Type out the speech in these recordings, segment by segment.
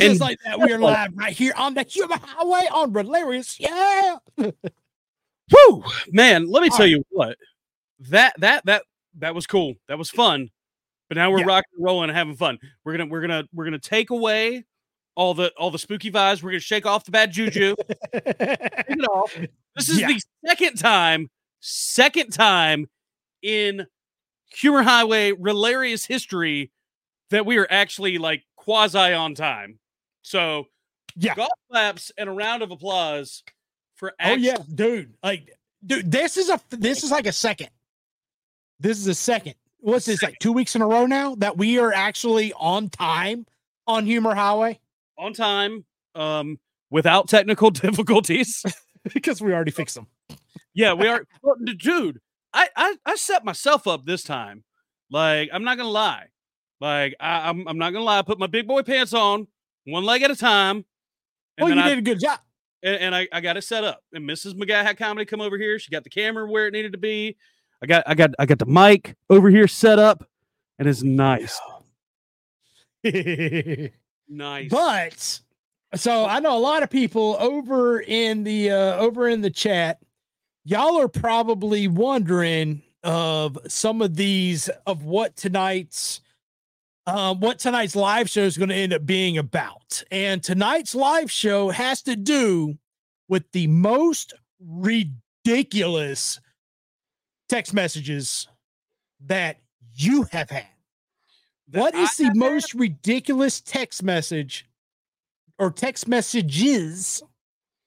And just and, like that, we are live right here on the Humor Highway on REALarious. Yeah. Woo, man. Let me All tell right. you what. That that that that was cool. That was fun. But now we're yeah. rocking and rolling and having fun. We're gonna we're gonna we're gonna take away all the all the spooky vibes. We're gonna shake off the bad juju. this is yeah. the second time, second time in Humor Highway REALarious history that we are actually like quasi on time. So yeah, golf claps and a round of applause for. oh yeah, dude! Like, dude, this is a this is like a second. This is a second. What's this like two weeks in a row now that we are actually on time on Humor Highway? On time, um, without technical difficulties because we already fixed them. Yeah, we are, dude. I, I I set myself up this time. Like, I'm not gonna lie. Like I, am I'm, I'm not gonna lie, I put my big boy pants on, one leg at a time. well, you I, did a good job. And, and, I, I got it set up. And Mrs. McGaha comedy come over here. She got the camera where it needed to be. I got I got I got the mic over here set up, and it's nice. nice. But so I know a lot of people over in the uh over in the chat. Y'all are probably wondering of some of these of what tonight's um, what tonight's live show is going to end up being about. And tonight's live show has to do with the most ridiculous text messages that you have had. That what is the most had? ridiculous text message or text messages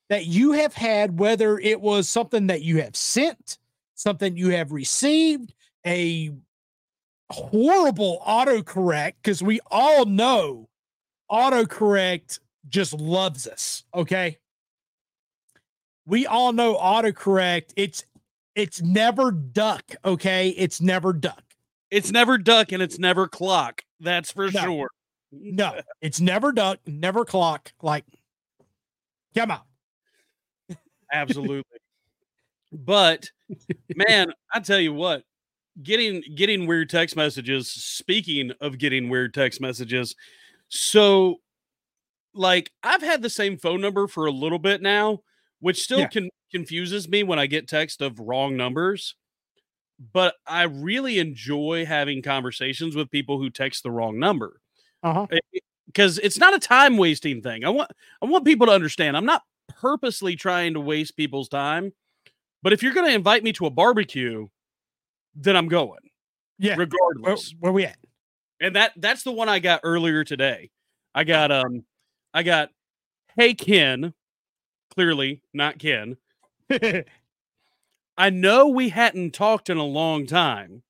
that you have had, whether it was something that you have sent, something you have received, a horrible autocorrect because we all know autocorrect just loves us. Okay. We all know autocorrect. It's it's never duck. Okay. It's never duck. It's never duck and it's never clock. That's for no. sure. no, it's never duck, never clock. Like, come on. Absolutely. but man, I tell you what, getting getting weird text messages speaking of getting weird text messages so like i've had the same phone number for a little bit now which still yeah. can confuses me when i get text of wrong numbers but i really enjoy having conversations with people who text the wrong number uh-huh because it's not a time wasting thing i want i want people to understand i'm not purposely trying to waste people's time but if you're going to invite me to a barbecue then I'm going. Yeah. Regardless. Where, where we at? And that that's the one I got earlier today. I got um I got Hey Ken, clearly not Ken. I know we hadn't talked in a long time,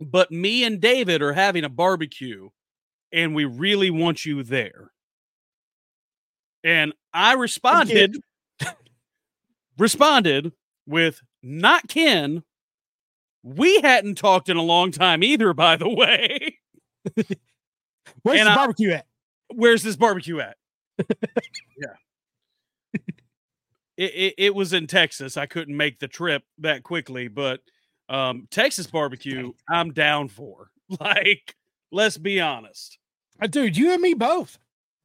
but me and David are having a barbecue and we really want you there. And I responded responded with not Ken, we hadn't talked in a long time either, by the way. Where's and the barbecue at? Where's this barbecue at? yeah. It, it, it, was in Texas. I couldn't make the trip that quickly, but um, Texas barbecue, I'm down for. Like, let's be honest. Uh, dude, you and me both.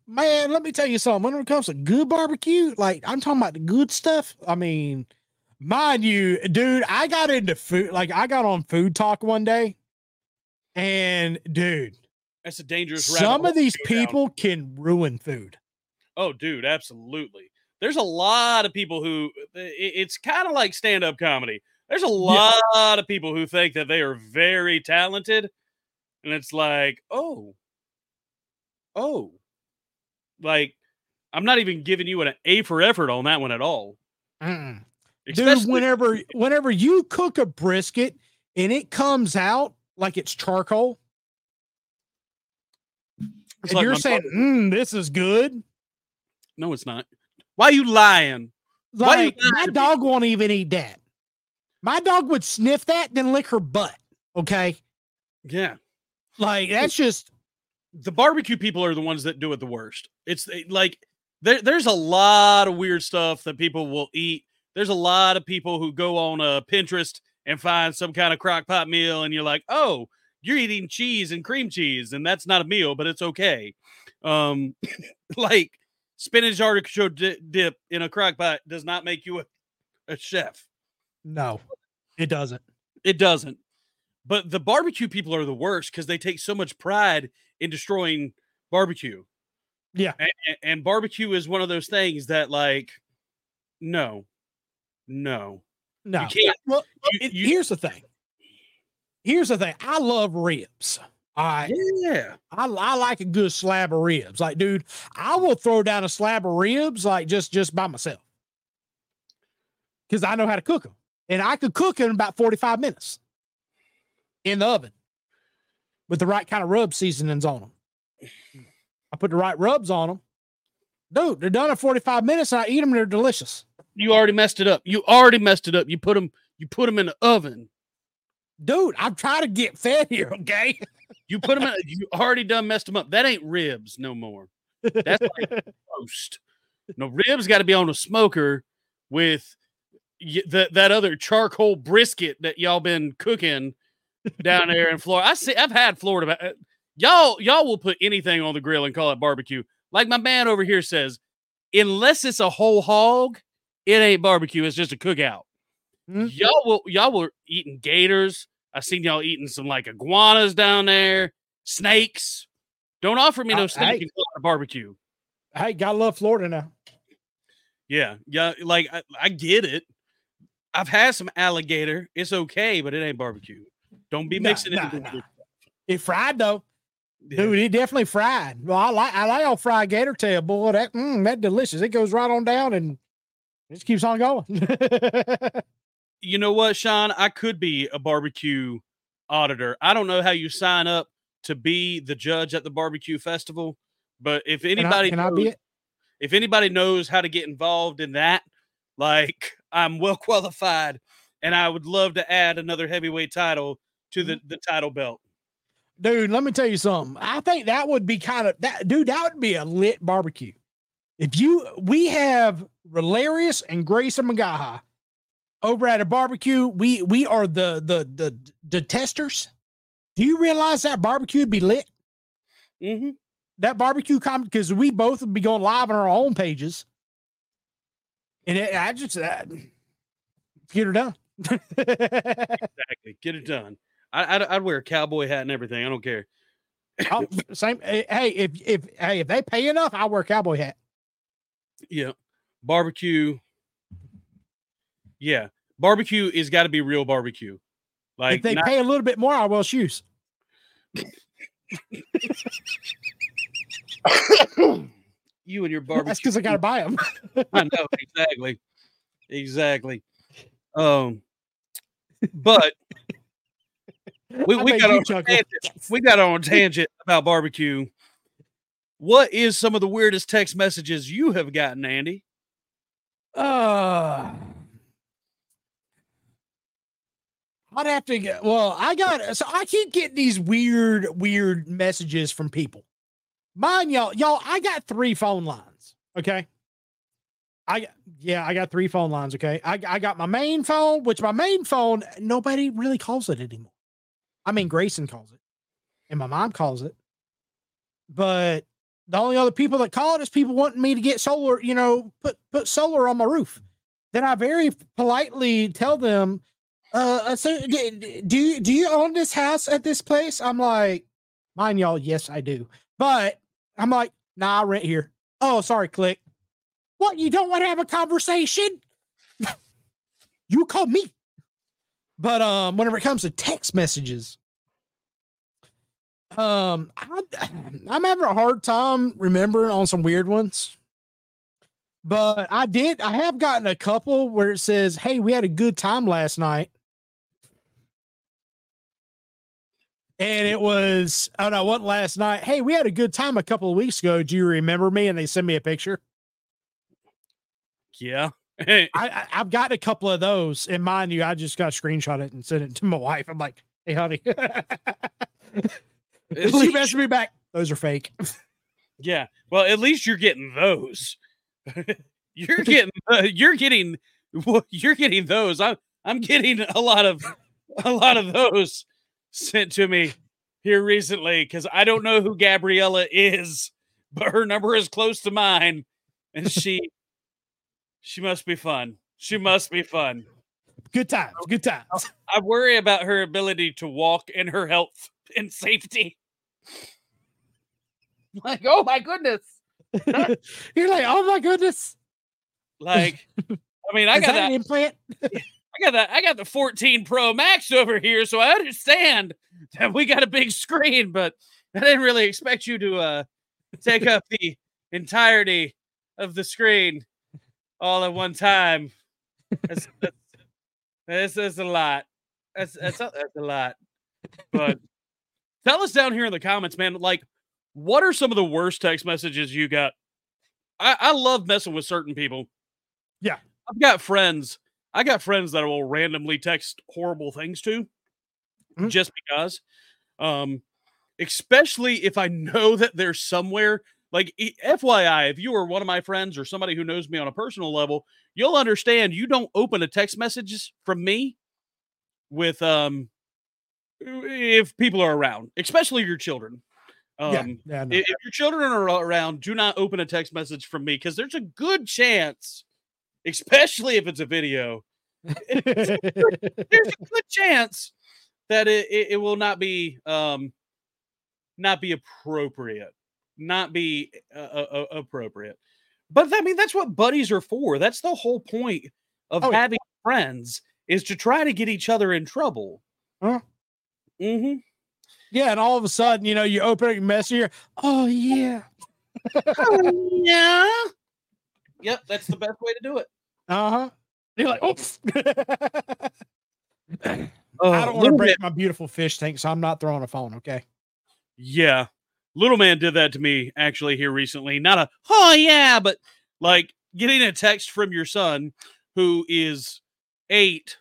Man, let me tell you something. When it comes to good barbecue, like I'm talking about the good stuff. I mean, Mind you, dude, I got into food. Like I got on food talk one day, and dude, that's a dangerous. Some of these people down. can ruin food. Oh, dude, absolutely. There's a lot of people who it's kind of like stand up comedy. There's a lot yeah. of people who think that they are very talented, and it's like, oh, oh, like I'm not even giving you an A for effort on that one at all. Mm-mm. Dude, whenever whenever you cook a brisket and it comes out like it's charcoal, it's and like you're saying, mm, "This is good." No, it's not. Why are you lying? Like you lying my dog won't even eat that. My dog would sniff that, then lick her butt. Okay. Yeah. Like that's just the barbecue people are the ones that do it the worst. It's eh, like there, there's a lot of weird stuff that people will eat there's a lot of people who go on uh, Pinterest and find some kind of crock pot meal, and you're like, oh, you're eating cheese and cream cheese, and that's not a meal, but it's okay. Um, like spinach artichoke di- dip in a crock pot does not make you a, a chef. No, it doesn't. It doesn't. But the barbecue people are the worst because they take so much pride in destroying barbecue. Yeah. And, and, barbecue is one of those things that, like, no, no, no. You can't. Well, you, you, here's the thing. Here's the thing. I love ribs. Right. Yeah. I, I like a good slab of ribs. Like, dude, I will throw down a slab of ribs like just just by myself because I know how to cook them, and I could cook them in about forty five minutes in the oven with the right kind of rub seasonings on them. I put the right rubs on them. Dude, they're done in 45 minutes and I eat them. They're delicious. You already messed it up. You already messed it up. You put them, you put them in the oven. Dude, I'm trying to get fed here, okay? You put them in, you already done messed them up. That ain't ribs no more. That's like roast. No, ribs got to be on a smoker with the, that other charcoal brisket that y'all been cooking down there in Florida. I see. I've had Florida. Uh, y'all, y'all will put anything on the grill and call it barbecue. Like my man over here says, unless it's a whole hog, it ain't barbecue. It's just a cookout. Mm-hmm. Y'all will, y'all were eating gators. I seen y'all eating some like iguanas down there, snakes. Don't offer me no uh, snake hey, barbecue. Hey, gotta love Florida now. Yeah, yeah. Like I, I get it. I've had some alligator. It's okay, but it ain't barbecue. Don't be mixing nah, it. Nah, nah. It fried though. Yeah. Dude, it definitely fried. Well, I like I like all fried gator tail, boy. That mm, that delicious. It goes right on down and it just keeps on going. you know what, Sean? I could be a barbecue auditor. I don't know how you sign up to be the judge at the barbecue festival, but if anybody can I, can knows, I be it? if anybody knows how to get involved in that, like I'm well qualified, and I would love to add another heavyweight title to the, mm-hmm. the title belt. Dude, let me tell you something. I think that would be kind of that dude, that would be a lit barbecue. If you we have REALarious and Graeson McGaha over at a barbecue, we we are the the the the testers. Do you realize that barbecue would be lit? Mm-hmm. That barbecue comment because we both would be going live on our own pages. And it, I just uh, get her done. exactly. Get it done. I, I'd, I'd, wear a cowboy hat and everything. I don't care. oh, same. Eh, hey, if if hey if they pay enough, I'll wear a cowboy hat. Yeah, barbecue. Yeah, barbecue is got to be real barbecue. Like if they not- pay a little bit more, I will shoes. you and your barbecue. That's because I gotta buy them. I know exactly, exactly. Um, but we, we got on tangent. We got on tangent about barbecue. What is some of the weirdest text messages you have gotten, Andy? Uh I'd have to get well, I got so I keep getting these weird, weird messages from people. Mine, y'all, y'all, I got three phone lines. Okay. I yeah, I got three phone lines. Okay, I I got my main phone, which my main phone nobody really calls it anymore. I mean, Graeson calls it, and my mom calls it, but the only other people that call is people wanting me to get solar. You know, put put solar on my roof. Then I very politely tell them, uh, uh so do you do you own this house at this place? I'm like, mine, y'all. Yes, I do. But I'm like, nah, I rent here. Oh, sorry, click. What? You don't want to have a conversation? you call me. But um, whenever it comes to text messages, um, I, I'm having a hard time remembering on some weird ones. But I did. I have gotten a couple where it says, "Hey, we had a good time last night." And it was, oh no, what last night? Hey, we had a good time a couple of weeks ago. Do you remember me? And they sent me a picture. Yeah. I, I have got a couple of those. And mind you, I just got screenshot it and sent it to my wife. I'm like, hey, honey. she messaged me back. Those are fake. yeah. Well, at least you're getting those. you're getting uh, you're getting you're getting those. I'm I'm getting a lot of a lot of those sent to me here recently because I don't know who Gabriella is, but her number is close to mine, and she she must be fun. She must be fun. Good times. Good times. I worry about her ability to walk and her health and safety. Like, oh my goodness. You're like, oh my goodness. Like, I mean, I Is got that that. an implant? I got that. I got the 14 Pro Max over here, so I understand that we got a big screen, but I didn't really expect you to uh take up the entirety of the screen all at one time. That's that's, that's, that's a lot. That's that's a, that's a lot. But tell us down here in the comments, man. Like, what are some of the worst text messages you got? I, I love messing with certain people. Yeah. I've got friends. I got friends that I will randomly text horrible things to Mhm. just because. Um, especially if I know that they're somewhere like FYI, if you are one of my friends or somebody who knows me on a personal level, you'll understand you don't open a text messages from me with um if people are around, especially your children. Um yeah. yeah no. if your children are around, do not open a text message from me because there's a good chance, especially if it's a video, there's a good chance that it, it, it will not be um not be appropriate not be uh, uh, uh, appropriate but i mean that's what buddies are for that's the whole point of Oh, yeah. having friends is to try to get each other in trouble Huh? Hmm yeah, and all of a sudden, you know, you open up your messenger. Oh yeah. yeah yep that's the best way to do it Uh huh. You're like, oops. oh, I don't want to little break my beautiful fish tank, so I'm not throwing a phone. Okay. Yeah. Little man did that to me actually here recently. Not a, oh, yeah, but like getting a text from your son who is eight.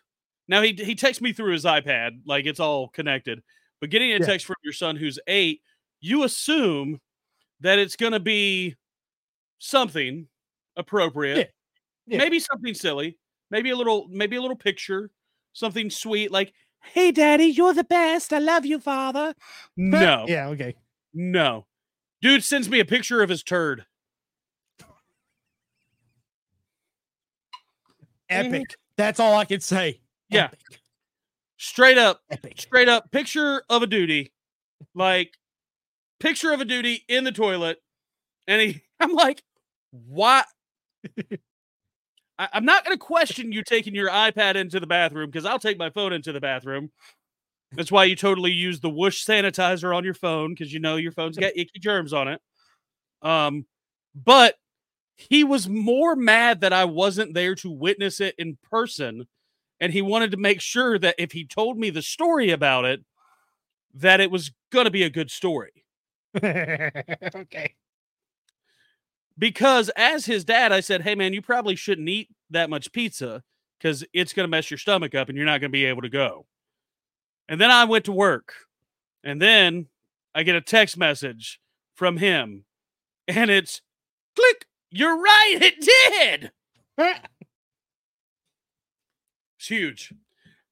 Now, he, he texts me through his iPad, like it's all connected, but getting a Yeah. text from your son who's eight, you assume that it's going to be something appropriate, Yeah. maybe something silly, maybe a little, maybe a little picture, something sweet like, hey, daddy, you're the best. I love you, father. No. Yeah. Okay. No. Dude sends me a picture of his turd. Epic. Mm-hmm. That's all I can say. Yeah. Epic. Straight up, Epic. straight up picture of a duty. Like picture of a duty in the toilet. And he I'm like, what? I, I'm not gonna question you taking your iPad into the bathroom because I'll take my phone into the bathroom. That's why you totally use the whoosh sanitizer on your phone because you know your phone's got icky germs on it. Um, but he was more mad that I wasn't there to witness it in person, and he wanted to make sure that if he told me the story about it, that it was gonna be a good story. okay. Because as his dad, I said, "Hey man, you probably shouldn't eat that much pizza because it's gonna mess your stomach up, and you're not gonna be able to go." And then I went to work, and then I get a text message from him, and it's click. You're right, it did. It's huge.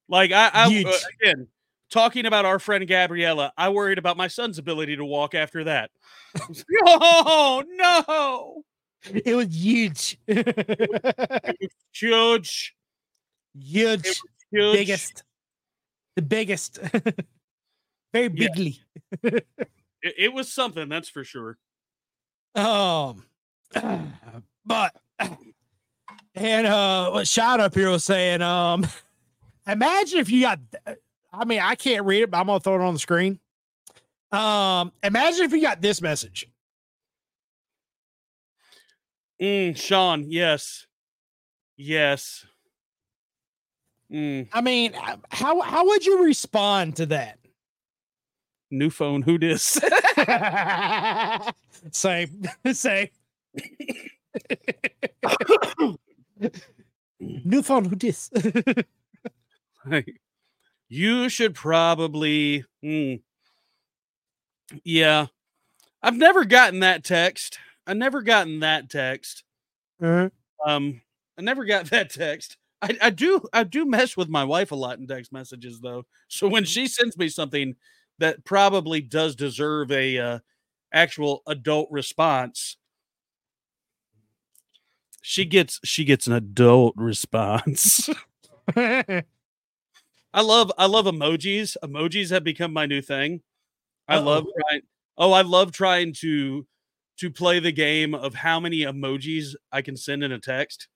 Like I, I uh, again talking about our friend Gabriella. I worried about my son's ability to walk after that. oh no, it was huge. huge, huge. huge, Biggest. The biggest. Very Yeah. bigly. It, it was something, that's for sure. Um, but and uh, what shot up here was saying, um, imagine if you got. I mean, I can't read it, but I'm gonna throw it on the screen. Um, imagine if you got this message. Mm, Sean, yes, yes. Mm, I mean, how how would you respond to that? new phone, who dis? same, same. New phone, who dis? Like, you should probably. mm. Yeah, I've never gotten that text. I never gotten that text. Uh, Um, I never got that text. I, I do I do mess with my wife a lot in text messages though. So when she sends me something that probably does deserve a uh, actual adult response. She gets she gets an adult response. I love I love emojis. Emojis have become my new thing. I Uh-oh. love trying. Oh, I love trying to to play the game of how many emojis I can send in a text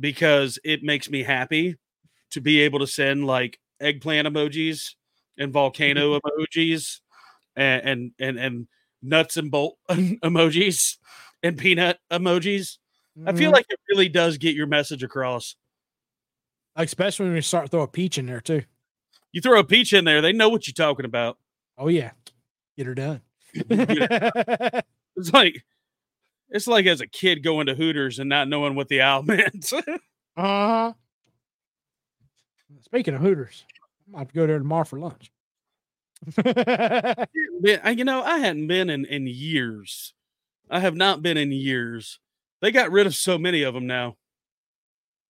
because it makes me happy to be able to send like eggplant emojis and volcano mm-hmm. emojis and, and and and nuts and bolt emojis and peanut emojis. I feel mm-hmm. like it really does get your message across. Especially when you start throw a peach in there too. You throw a peach in there, they know what you're talking about. Oh yeah, get her done. it's like it's like as a kid going to Hooters and not knowing what the owl meant. uh huh. Speaking of Hooters, I might go there tomorrow for lunch. you know, I hadn't been in in years. I have not been in years. They got rid of so many of them now.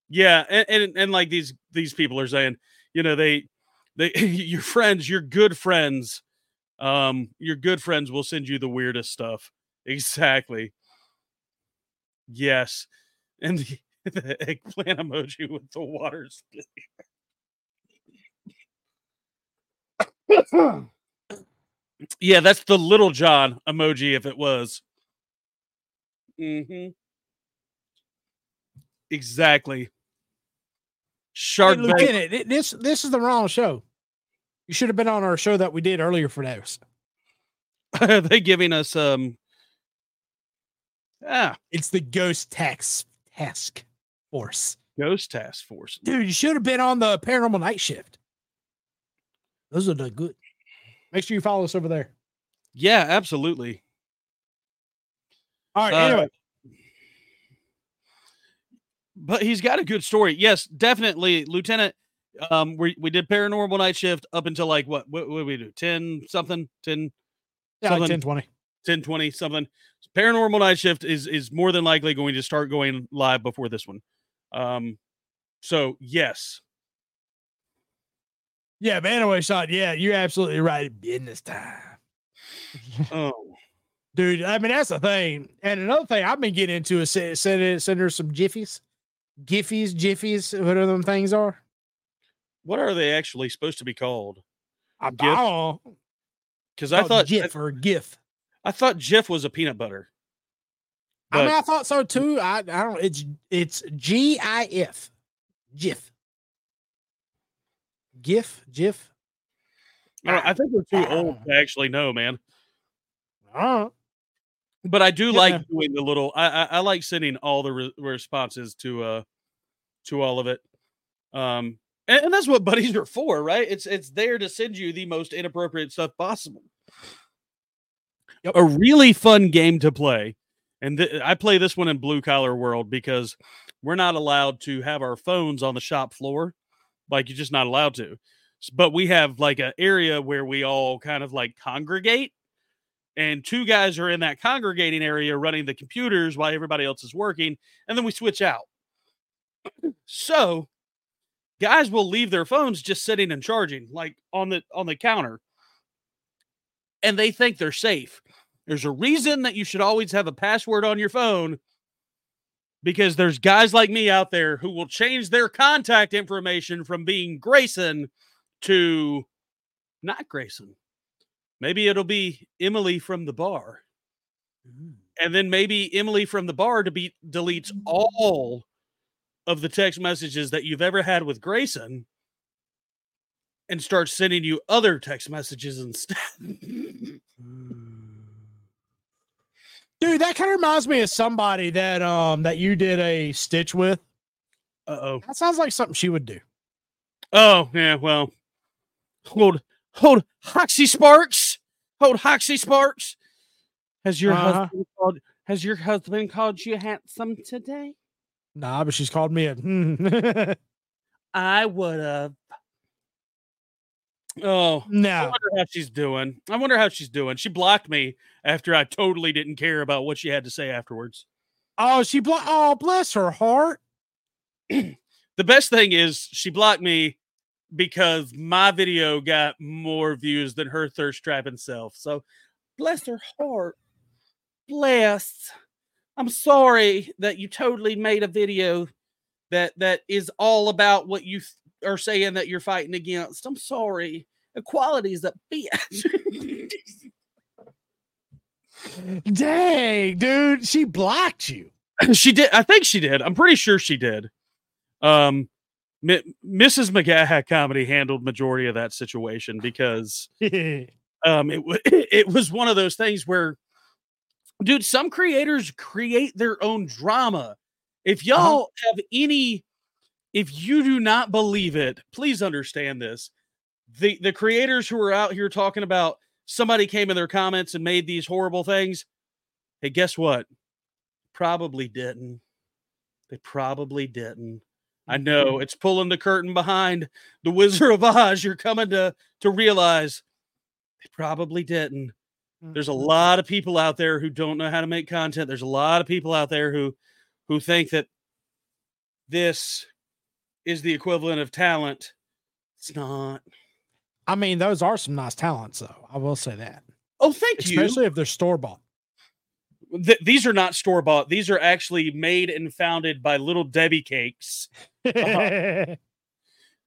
Yeah, and, and and, like these these people are saying, you know, they they your friends, your good friends, um, your good friends will send you the weirdest stuff. Exactly. Yes, and the, the eggplant emoji with the water yeah, that's the little John emoji if it was. Mm-hmm. Exactly. Shark hey, Lieutenant, this this is the wrong show. You should have been on our show that we did earlier for those. Are they giving us um Ah, it's the Ghost Tax Task Force. Ghost Task Force. Dude, you should have been on the Paranormal Night Shift. Those are the good. Make sure you follow us over there. Yeah, absolutely. All right. Uh, anyway, but he's got a good story. Yes, definitely, Lieutenant. Um, we we did paranormal night shift up until like what what, what we do? 10 something, 10 yeah, something, like 10 20. 10 20 something. Paranormal night shift is is more than likely going to start going live before this one. Um so yes, yeah, man. Banaway shot. Yeah, you're absolutely right. Business time. oh, dude. I mean, that's the thing. And another thing I've been getting into is send, send, send her some jiffies, giffies, jiffies, whatever them things are. What are they actually supposed to be called? I don't Because I thought GIF or GIF. I thought GIF was a peanut butter. But... I mean, I thought so too. I, I don't. It's it's G I F, GIF. GIF, GIF. I, I think we're too old to actually know, man. Uh, but I do yeah. like doing the little. I, I, I like sending all the re- responses to uh to all of it. Um, and, and, that's what buddies are for, right? It's it's there to send you the most inappropriate stuff possible. Yep. A really fun game to play, and th- I play this one in Blue Collar World because we're not allowed to have our phones on the shop floor. Like you're just not allowed to. But we have like an area where we all kind of like congregate. And two guys are in that congregating area running the computers while everybody else is working. And then we switch out. so guys will leave their phones just sitting and charging, like on the on the counter. And they think they're safe. There's a reason that you should always have a password on your phone because there's guys like me out there who will change their contact information from being Graeson to not Graeson. Maybe it'll be Emily from the bar. Mm. And then maybe Emily from the bar to be deletes all of the text messages that you've ever had with Graeson and starts sending you other text messages instead. Dude, that kind of reminds me of somebody that um that you did a stitch with. Uh oh. That sounds like something she would do. Oh, yeah, well. Hold hold Hoxie Sparks. Hold Hoxie Sparks. Has your uh-huh. husband called has your husband called you handsome today? Nah, but she's called me a I would have. Oh no! I wonder how she's doing. I wonder how she's doing. She blocked me after I totally didn't care about what she had to say afterwards. Oh, she blocked. Oh, bless her heart. the best thing is she blocked me because my video got more views than her thirst trapping self. So bless her heart. Bless. I'm sorry that you totally made a video that that is all about what you th- are saying that you're fighting against. I'm sorry. Equality is a bitch. Dang, dude, she blocked you. she did. I think she did. I'm pretty sure she did. Um, M- Mrs. McGaha comedy handled majority of that situation because um, it w- it was one of those things where, dude, some creators create their own drama. If Uh-huh. y'all have any, if you do not believe it, please understand this. The the creators who are out here talking about somebody came in their comments and made these horrible things. Hey, guess what? Probably didn't. They probably didn't. I know it's pulling the curtain behind the Wizard of Oz. You're coming to to realize they probably didn't. There's a mm-hmm. lot of people out there who don't know how to make content. There's a lot of people out there who who think that this is the equivalent of talent. It's not. I mean, those are some nice talents, though. I will say that, Oh, thank you. especially if they're store bought. Th- these are not store bought. These are actually made and founded by Little Debbie Cakes,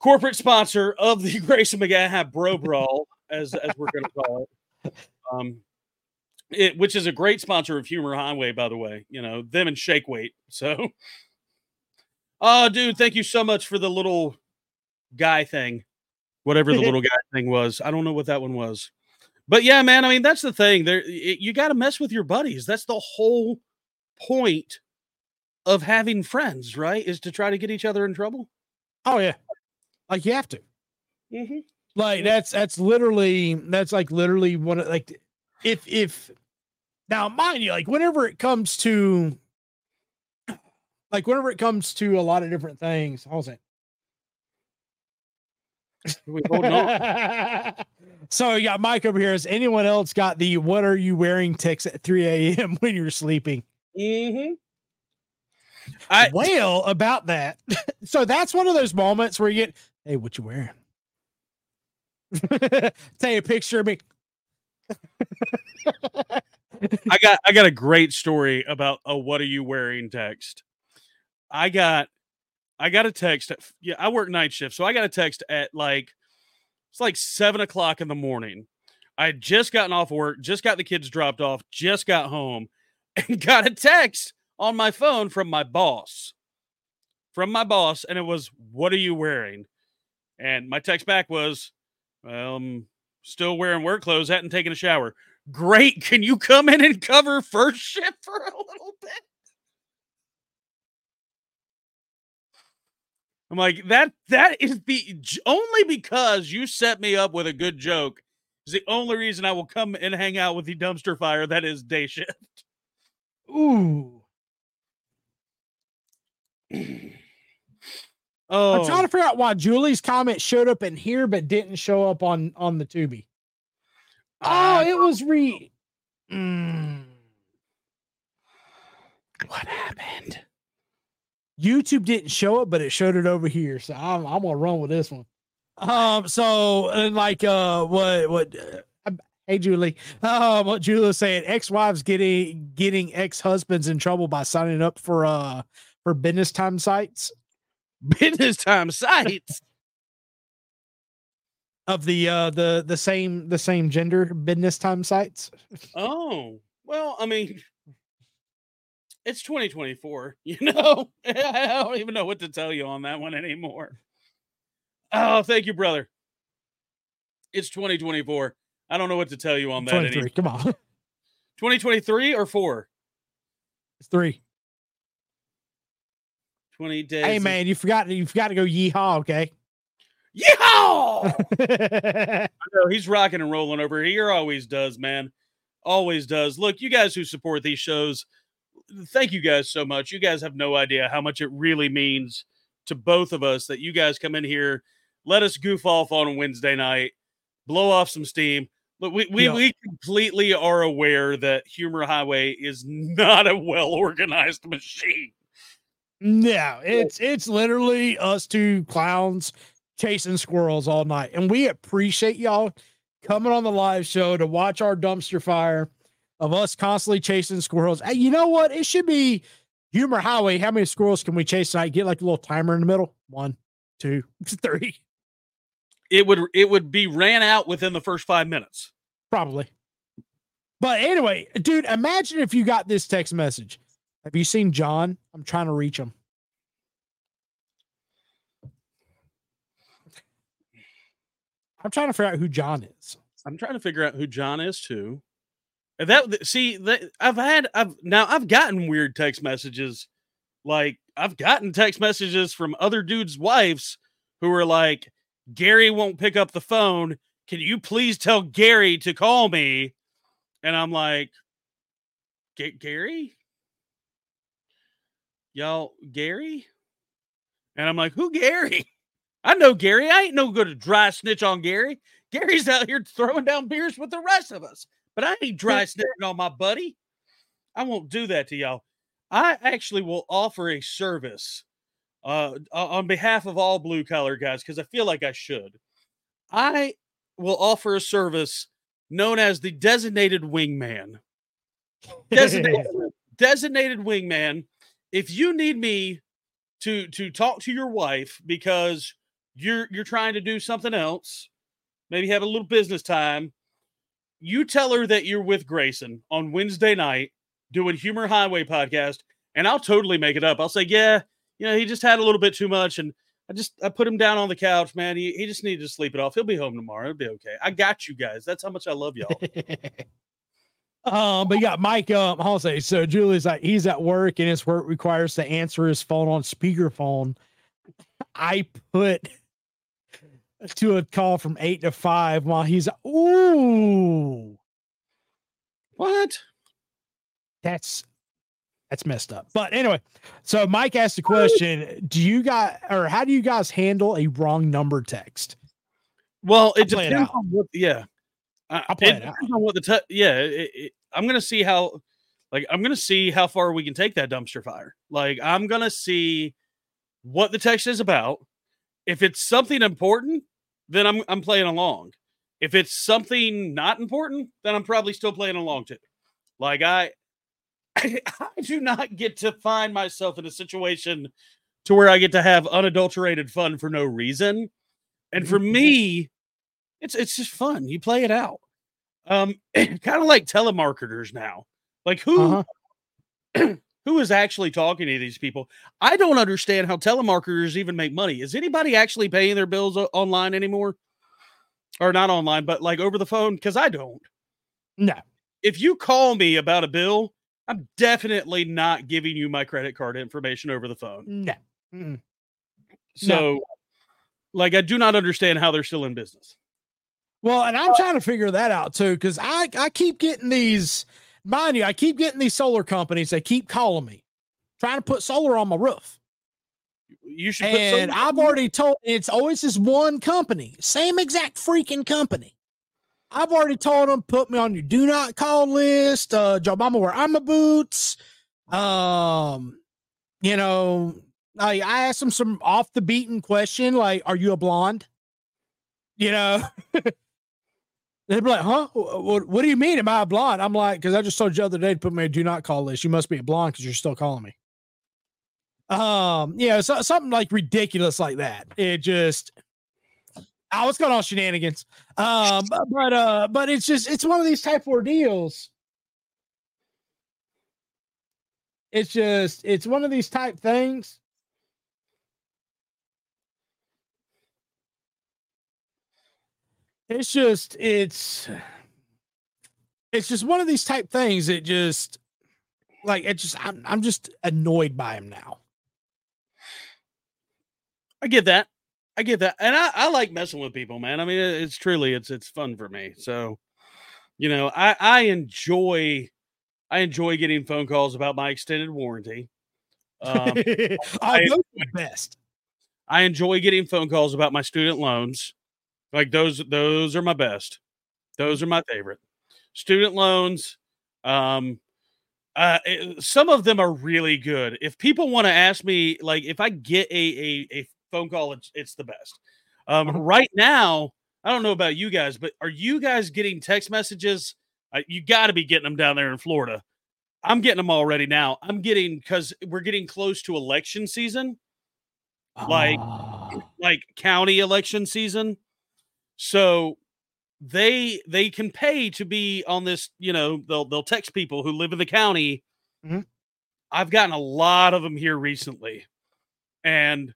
corporate sponsor of the Graeson McGaha Bro Brawl, as as we're going to call it. Um, it, which is a great sponsor of Humor Highway, by the way. You know them and Shake Weight. So, oh, dude, thank you so much for the little guy thing, whatever the little guy thing was. I don't know what that one was, but yeah, man. I mean, that's the thing. There, it, you got to mess with your buddies. That's the whole point of having friends, right? Is to try to get each other in trouble. oh yeah, like you have to. Mm-hmm. Like that's that's literally that's like literally one of like if if now mind you like whenever it comes to like whenever it comes to a lot of different things, how's it? We holding on. so you got Mike over here. Has anyone else got the "What are you wearing?" text at 3 a.m. when you're sleeping? Mm-hmm. I well, about that. so that's one of those moments where you get, "Hey, what you wearing?" Take a picture of me. I got I got a great story about a what are you wearing text. I got I got a text at, yeah, I work night shift, so I got a text at like it's like seven o'clock in the morning. I had just gotten off work, just got the kids dropped off, just got home, and got a text on my phone from my boss. From my boss, and it was, What are you wearing? And my text back was, um, still wearing work clothes, hadn't taken a shower. Great. Can you come in and cover first shift for a little bit? I'm like, that that is the only because you set me up with a good joke is the only reason I will come and hang out with the dumpster fire that is day shift. Ooh. Oh, I'm trying to figure out why Julie's comment showed up in here but didn't show up on on the Tubi. Oh, it was re. Mm. What happened? YouTube didn't show it, but it showed it over here. So I'm, I'm gonna run with this one. Um. So and like uh, what what? Uh, hey Julie. Um. What Julie was saying? Ex-wives getting getting ex-husbands in trouble by signing up for uh for business time sites. business time sites. of the uh the the same the same gender business time sites Oh, well, I mean, it's 2024, you know? I don't even know what to tell you on that one anymore. Oh, thank you, brother. It's 2024. I don't know what to tell you on that. 23 come on 2023 or 4? it's three 20 days. hey man you forgot you forgot to go yeehaw okay Yeehaw! I know he's rocking and rolling over here. Always does, man. Always does. Look, you guys who support these shows, thank you guys so much. You guys have no idea how much it really means to both of us that you guys come in here, let us goof off on a Wednesday night, blow off some steam. Look, we we, Yeah. we completely are aware that Humor Highway is not a well organized machine. No it's it's literally us two clowns chasing squirrels all night. And we appreciate y'all coming on the live show to watch our dumpster fire of us constantly chasing squirrels. Hey, you know what? It should be humor highway. How many squirrels can we chase tonight? Get like a little timer in the middle. One, two, three. It would it would be ran out within the first five minutes. Probably. But anyway, dude, imagine if you got this text message. Have you seen John? I'm trying to reach him. I'm trying to figure out who John is. I'm trying to figure out who John is too. That see that I've had I've now I've gotten weird text messages. Like I've gotten text messages from other dudes' wives who are like, Gary won't pick up the phone. Can you please tell Gary to call me? And I'm like, Gary? Y'all, Gary? And I'm like, who Gary? I know Gary. I ain't no good at dry snitch on Gary. Gary's out here throwing down beers with the rest of us, but I ain't dry snitching on my buddy. I won't do that to y'all. I actually will offer a service uh, on behalf of all blue collar guys because I feel like I should. I will offer a service known as the designated wingman. Designated, designated wingman. If you need me to to talk to your wife because you're you're trying to do something else, maybe have a little business time, you tell her that you're with Graeson on Wednesday night doing Humor Highway podcast, and I'll totally make it up. I'll say, yeah, you know, he just had a little bit too much, and I just I put him down on the couch, man. He he just needed to sleep it off. He'll be home tomorrow. It'll be okay. I got you guys. That's how much I love y'all. um, but yeah, Mike um I'll say so Julie's like he's at work and his work requires to answer his phone on speakerphone. I put to a call from eight to five while he's ooh. What? That's that's messed up. But anyway, so Mike asked the question: Do you guys or how do you guys handle a wrong number text? Well, it depends it on what. Yeah, I'll play it, it on what the te- yeah. It, it, I'm gonna see how, like, I'm gonna see how far we can take that dumpster fire. Like, I'm gonna see what the text is about. If it's something important, then I'm I'm playing along. If it's something not important, then I'm probably still playing along too. Like I, I, I do not get to find myself in a situation to where I get to have unadulterated fun for no reason. And for mm-hmm. me, it's it's just fun. You play it out. Um, kind of like telemarketers now. Like who uh-huh. who is actually talking to these people? I don't understand how telemarketers even make money. Is anybody actually paying their bills online anymore? Or not online, but like over the phone? Because I don't. No. If you call me about a bill, I'm definitely not giving you my credit card information over the phone. No. Mm-mm. So, no. like, I do not understand how they're still in business. Well, and I'm trying to figure that out too, because I, I keep getting these Mind you, I keep getting these solar companies. They keep calling me, trying to put solar on my roof. You should. And I've already told. It's always this one company, same exact freaking company. I've already told them put me on your do not call list. Uh, Joe Mama wear I'm a boots. Um, you know, I I asked them some off the beaten question like, "Are you a blonde?" You know, They'd be like, huh? What, what do you mean? Am I a blonde? I'm like, because I just told you the other day to put me a do not call list. You must be a blonde because you're still calling me. Um, yeah, so, something like ridiculous like that. It just, oh, what's going on, shenanigans? Um, but uh, but it's just it's one of these type ordeals. It's just it's one of these type things it's just it's it's just one of these type things that just like it just I'm I'm just annoyed by him now. I get that. I get that. And I, I like messing with people, man. I mean, it's truly it's it's fun for me. So, you know, I I enjoy I enjoy getting phone calls about my extended warranty. Um, I, the best. I enjoy getting phone calls about my student loans. Like those, those are my best. Those are my favorite. Student loans. Um, uh, it, some of them are really good. If people want to ask me, like, if I get a, a, a phone call, it's, it's the best. Um, Uh-huh. Right now, I don't know about you guys, but are you guys getting text messages? Uh, you got to be getting them down there in Florida. I'm getting them already now. I'm getting because we're getting close to election season, Like- Ah. like county election season. So they they can pay to be on this. You know, they'll they'll text people who live in the county. Mhm. I've gotten a lot of them here recently, and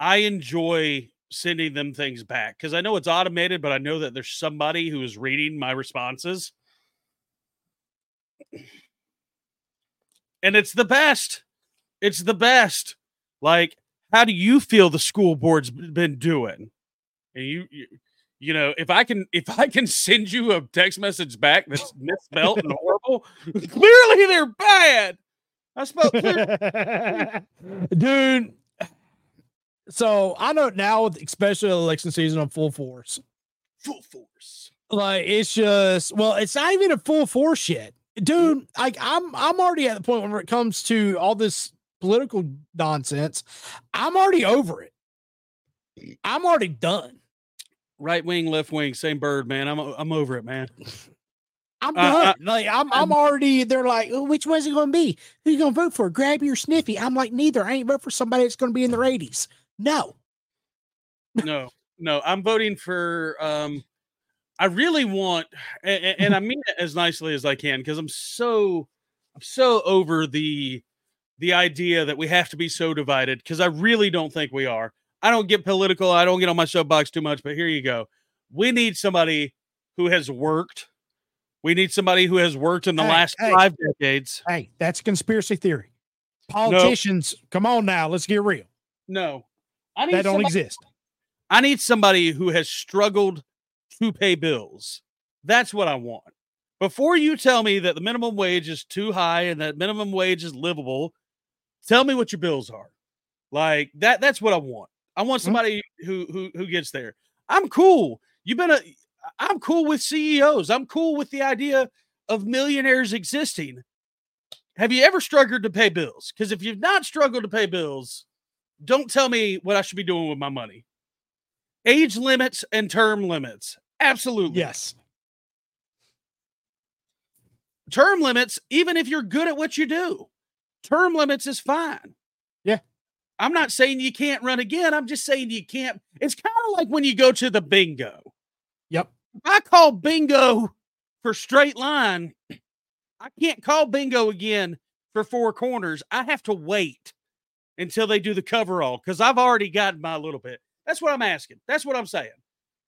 I enjoy sending them things back because I know it's automated, but I know that there's somebody who is reading my responses. And it's the best. It's the best. Like, how do you feel the school board's been doing? And you, you, you know, if I can, if I can send you a text message back that's misspelled and horrible, clearly they're bad. I spelled clear. dude. So I know now, especially election season, on full force. full force. Like it's just well, it's not even a full force yet, dude. Like I'm I'm already at the point where it comes to all this political nonsense. I'm already over it. I'm already done. Right wing, left wing, same bird, man. I'm I'm over it, man. I'm done. uh, like I'm I'm already. They're like, oh, which one's it going to be? Who you going to vote for? Grab your sniffy. I'm like, neither. I ain't vote for somebody that's going to be in their 80s. No. no, no, I'm voting for. um I really want, and, and I mean it as nicely as I can, because I'm so, I'm so over the, the idea that we have to be so divided. Because I really don't think we are. I don't get political. I don't get on my soapbox too much. But here you go. We need somebody who has worked. We need somebody who has worked in the Hey, last hey. five decades. Hey, that's conspiracy theory. Politicians, come on now. Let's get real. No, I need That don't somebody- exist. I need somebody who has struggled to pay bills. That's what I want. Before you tell me that the minimum wage is too high and that minimum wage is livable, tell me what your bills are. Like that that's what I want. I want Mhm. somebody who who who gets there. I'm cool. You've been a I'm cool with CEOs. I'm cool with the idea of millionaires existing. Have you ever struggled to pay bills? Because if you've not struggled to pay bills, don't tell me what I should be doing with my money. Age limits and term limits. Absolutely. Yes. Term limits, even if you're good at what you do, term limits is fine. I'm not saying you can't run again. I'm just saying you can't. It's kind of like when you go to the bingo. Yep. I call bingo for straight line, I can't call bingo again for four corners. I have to wait until they do the coverall because I've already gotten my little bit. That's what I'm asking. That's what I'm saying.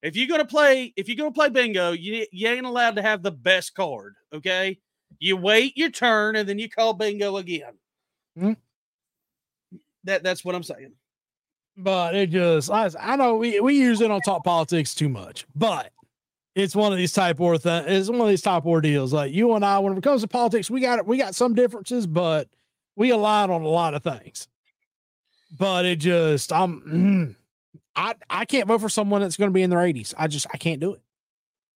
If you're gonna play, if you're gonna play bingo, you you ain't allowed to have the best card. Okay, you wait your turn and then you call bingo again. Mhm. That that's what I'm saying. But it just, I, I know we, we usually don't talk politics too much, but it's one of these type war things. It's one of these type war deals. Like you and I, when it comes to politics, we got we got some differences, but we align on a lot of things. But it just, I'm, mm, I I can't vote for someone that's going to be in their 80s. I just I can't do it.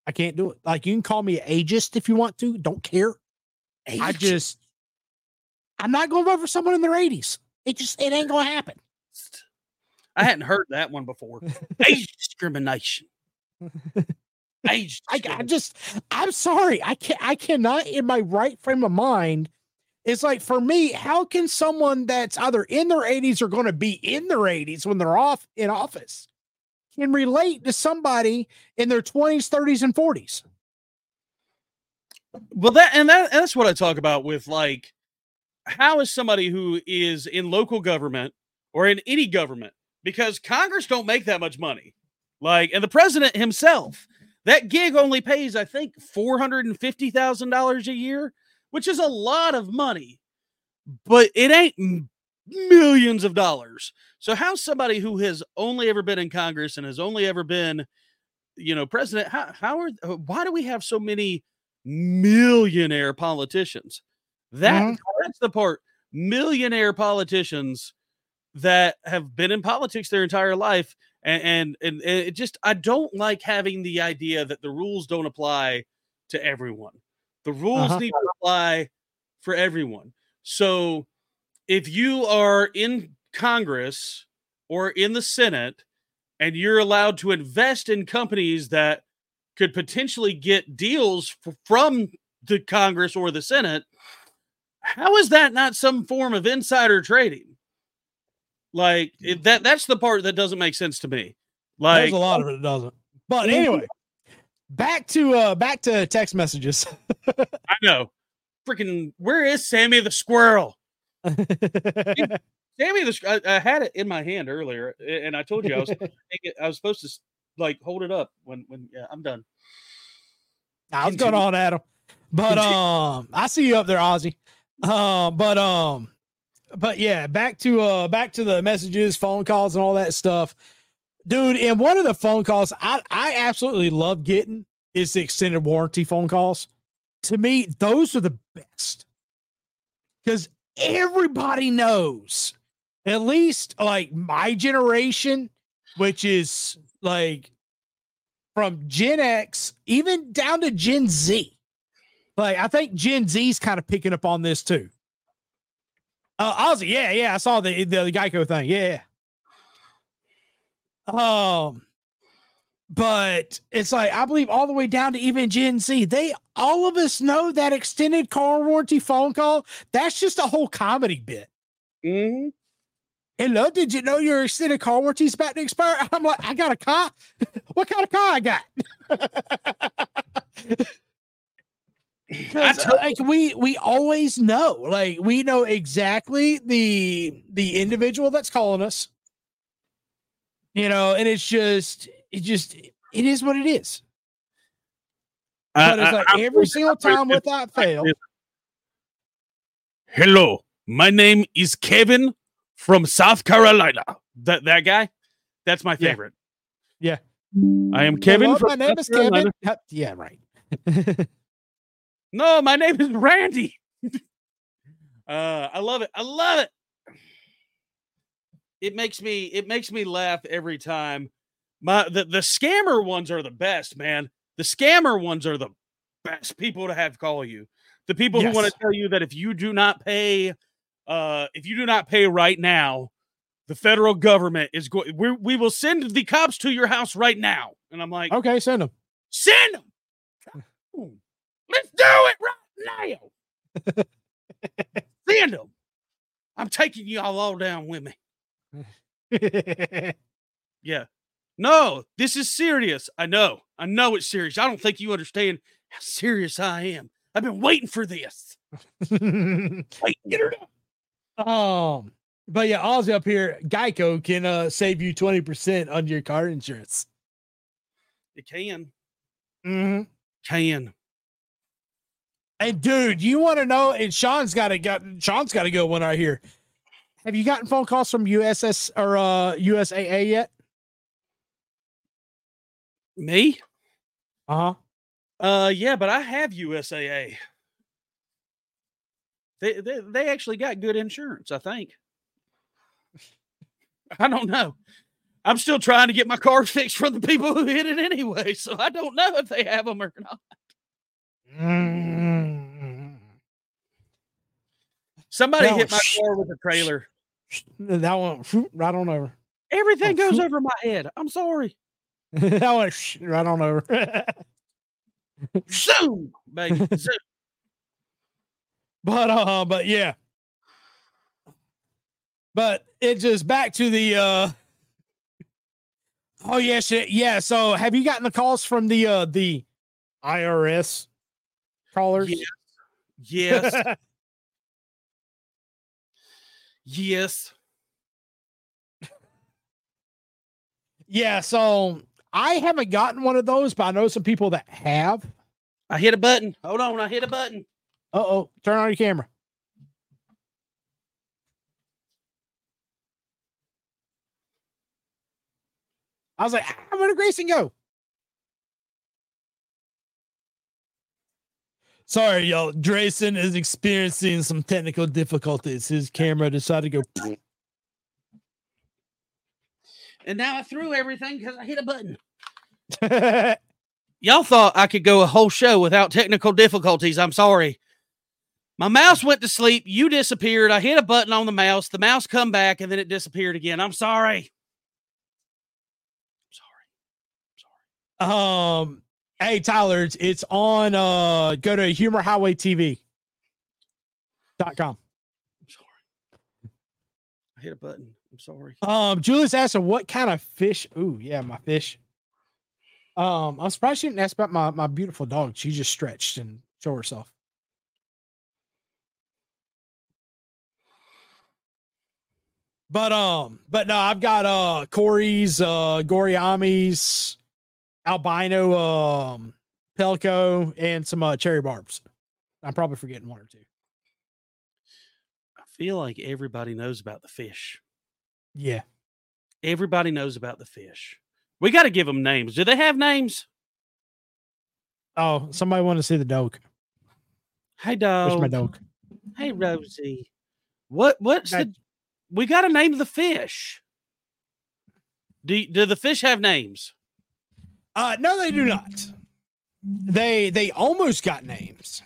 I can't do it. Like you can call me ageist if you want to. Don't care. I just, I'm not going to vote for someone in their 80s. It just it ain't going to happen. I hadn't heard that one before. Age discrimination. Age. I, I just I'm sorry. I can't I cannot in my right frame of mind. It's like for me, how can someone that's either in their 80s or going to be in their 80s when they're off in office can relate to somebody in their 20s, 30s, and 40s? Well, that and that and that's what I talk about with like how is somebody who is in local government or in any government because Congress don't make that much money. Like and the president himself, that gig only pays I think $450,000 a year, which is a lot of money. But it ain't millions of dollars. So how's somebody who has only ever been in Congress and has only ever been you know president how how are why do we have so many millionaire politicians. That Mhm. that's the part. Millionaire politicians that have been in politics their entire life, and, and and it just I don't like having the idea that the rules don't apply to everyone. The rules Uh-huh. need to apply for everyone. So if you are in Congress or in the Senate and you're allowed to invest in companies that could potentially get deals f- from the Congress or the Senate, how is that not some form of insider trading? Like it, that that's the part that doesn't make sense to me. Like There's a lot of it that doesn't. But anyway, back to uh back to text messages. I know. Freaking where is Sammy the squirrel? Sammy the I, I had it in my hand earlier and I told you I was I was supposed to like hold it up when when yeah, I'm done. Nah, what's going on, Adam? But um, I see you up there, Ozzy. Um, but um, but yeah, back to uh, back to the messages, phone calls, and all that stuff, dude. And one of the phone calls I I absolutely love getting is the extended warranty phone calls. To me, those are the best because everybody knows, at least like my generation, which is like from Gen X even down to Gen Z. Like I think Gen Z's kind of picking up on this too. Uh, Ozzy, yeah, yeah, I saw the the, the Geico thing, yeah. Um, but it's like I believe all the way down to even Gen Z, they all of us know that extended car warranty phone call. That's just a whole comedy bit. Mhm. Hello, did you know your extended car warranty is about to expire? I'm like, I got a car. what kind of car I got? 'Cause, told- like we we always know, like we know exactly the the individual that's calling us. You know, and it's just it just it is what it is. But it's like I- every I'm single time without fail. Hello, my name is Kevin from South Carolina. That that guy, that's my favorite. Yeah. I am Kevin. Hello, my name South is Kevin. Carolina. Huh, Yeah, right. No, my name is Randy. uh, I love it. I love it. It makes me it makes me laugh every time. My the, the scammer ones are the best, man. The scammer ones are the best people to have call you. The people who want to tell you that if you do not pay uh if you do not pay right now, the federal government is going we we will send the cops to your house right now. And I'm like, okay, send them. Send them. Let's do it right now. Send them. I'm taking y'all all down with me. Yeah. No, this is serious. I know. I know it's serious. I don't think you understand how serious I am. I've been waiting for this. Wait, get her done. um, but yeah, Ozzy up here, Geico can uh save you 20% on your car insurance. It can. Mm-hmm. Can. And dude, you want to know? And Sean's got to got Sean's got to go one right here. Have you gotten phone calls from USS or uh USAA yet? Me? Uh huh. Uh yeah, but I have USAA. They, they they actually got good insurance, I think. I don't know. I'm still trying to get my car fixed from the people who hit it anyway, so I don't know if they have them or not. Mm-hmm. Somebody No, hit my sh- car with a trailer. That one right on over. Everything Oh, goes over my head. I'm sorry. that one sh- right on over. Zoom, baby. Zoom. but uh, but yeah. But it just back to the uh oh yes yeah, yeah. So have you gotten the calls from the uh the IRS Yes. Yes. yes. yeah, so I haven't gotten one of those, but I know some people that have. I hit a button. Hold on. I hit a button. Uh oh, turn on your camera. I was like, ah, where did Graeson go? Sorry, y'all. Graeson is experiencing some technical difficulties. His camera decided to go. And now I threw everything because I hit a button. Y'all thought I could go a whole show without technical difficulties. I'm sorry. My mouse went to sleep. You disappeared. I hit a button on the mouse. The mouse come back and then it disappeared again. I'm sorry. I'm sorry. I'm sorry. Um, hey Tyler, it's, it's on. Uh, go to Humor Highway TV. Dot com. I'm sorry. I hit a button. I'm sorry. Um, Julius asked what kind of fish. Ooh, yeah, my fish. Um, I'm surprised she didn't ask about my my beautiful dog. She just stretched and show herself. But um, but no, I've got uh Corey's, uh Gourami's, albino um Pleco, and some uh cherry barbs. I'm probably forgetting one or two. I feel like everybody knows about the fish. Yeah. Everybody knows about the fish. We got to give them names. Do they have names? Oh, somebody want to see the dog. Hey, dog. Where's my dog? Hey, Rosie. What? What's That- the? We got to name the fish. Do do the fish have names? Uh no, they do not. They they almost got names,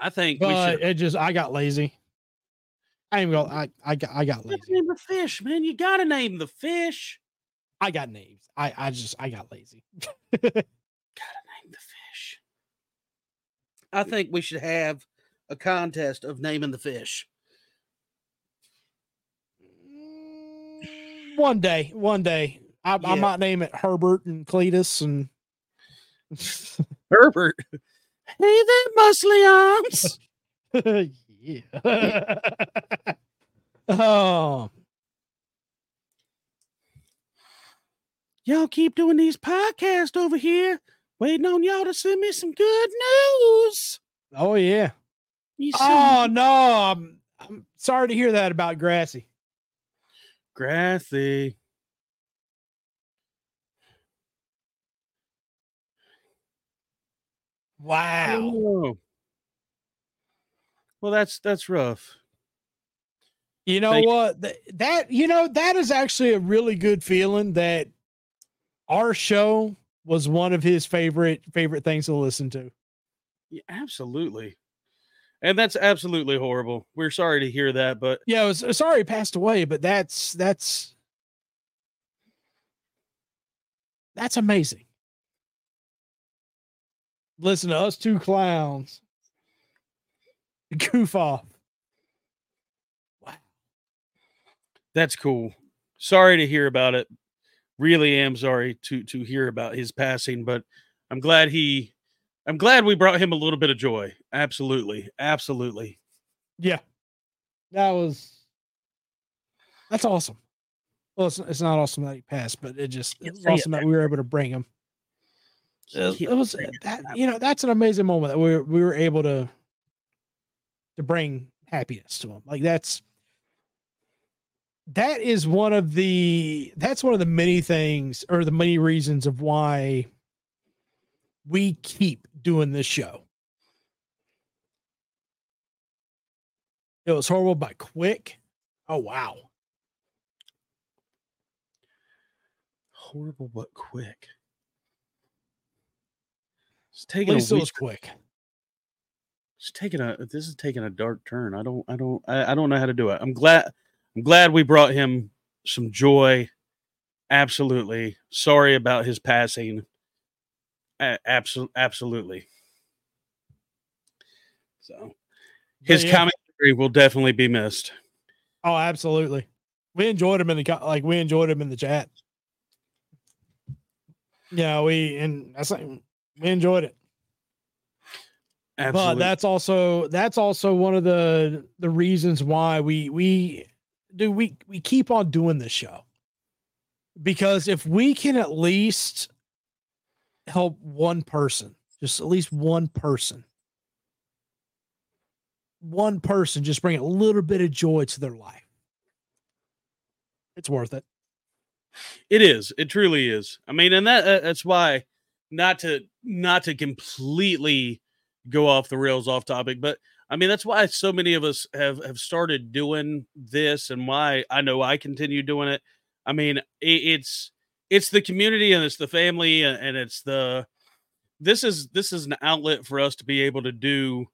I think but should. it just I got lazy. I ain't gonna I I got I got lazy. name the fish, man. You got to name the fish. I got names. I I just I got lazy. Gotta name the fish. I think we should have a contest of naming the fish. One day, one day, I, I might name it Herbert and Cletus and Herbert. Hey there, muscly arms. yeah. oh, y'all keep doing these podcasts over here, waiting on y'all to send me some good news. oh yeah. You Oh no, I'm I'm sorry to hear that about Grassy. Grassy. Wow. Oh. Well, that's that's rough. You know Thank- what? Th- That you know that is actually a really good feeling that our show was one of his favorite favorite things to listen to. Yeah, absolutely. And that's absolutely horrible. We're sorry to hear that, but Yeah, was uh, sorry he passed away, but that's that's that's amazing. Listen to us two clowns goof off. Wow. that's cool. Sorry to hear about it. Really am sorry to to hear about his passing, but I'm glad he I'm glad we brought him a little bit of joy. Absolutely. Absolutely. Yeah, that was that's awesome. Well, it's, it's not awesome that he passed, but it just it's awesome that we were able to bring him. It, was that you know that's an amazing moment that we were, we were able to to bring happiness to him. Like that's that is one of the that's one of the many things or the many reasons of why we keep doing this show. It was horrible but quick. Oh wow. Horrible but quick. It's taking a week. quick. It's taking a this is taking a dark turn. I don't I don't I, I don't know how to do it. I'm glad I'm glad we brought him some joy. Absolutely. Sorry about his passing. Absolutely absolutely. So his yeah. commentary will definitely be missed. Oh, absolutely. We enjoyed him in the like we enjoyed him in the chat. Yeah, we and that's like we enjoyed it. Absolutely. But that's also that's also one of the the reasons why we we do we we keep on doing this show. Because if we can at least help one person, just at least one person, one person just bring a little bit of joy to their life. It's worth it. It is. It truly is. I mean, and that uh, that's why not to not to completely go off the rails off topic, but I mean that's why so many of us have have started doing this and why I know I continue doing it. I mean, it, it's it's the community and it's the family and, and it's the this is this is an outlet for us to be able to do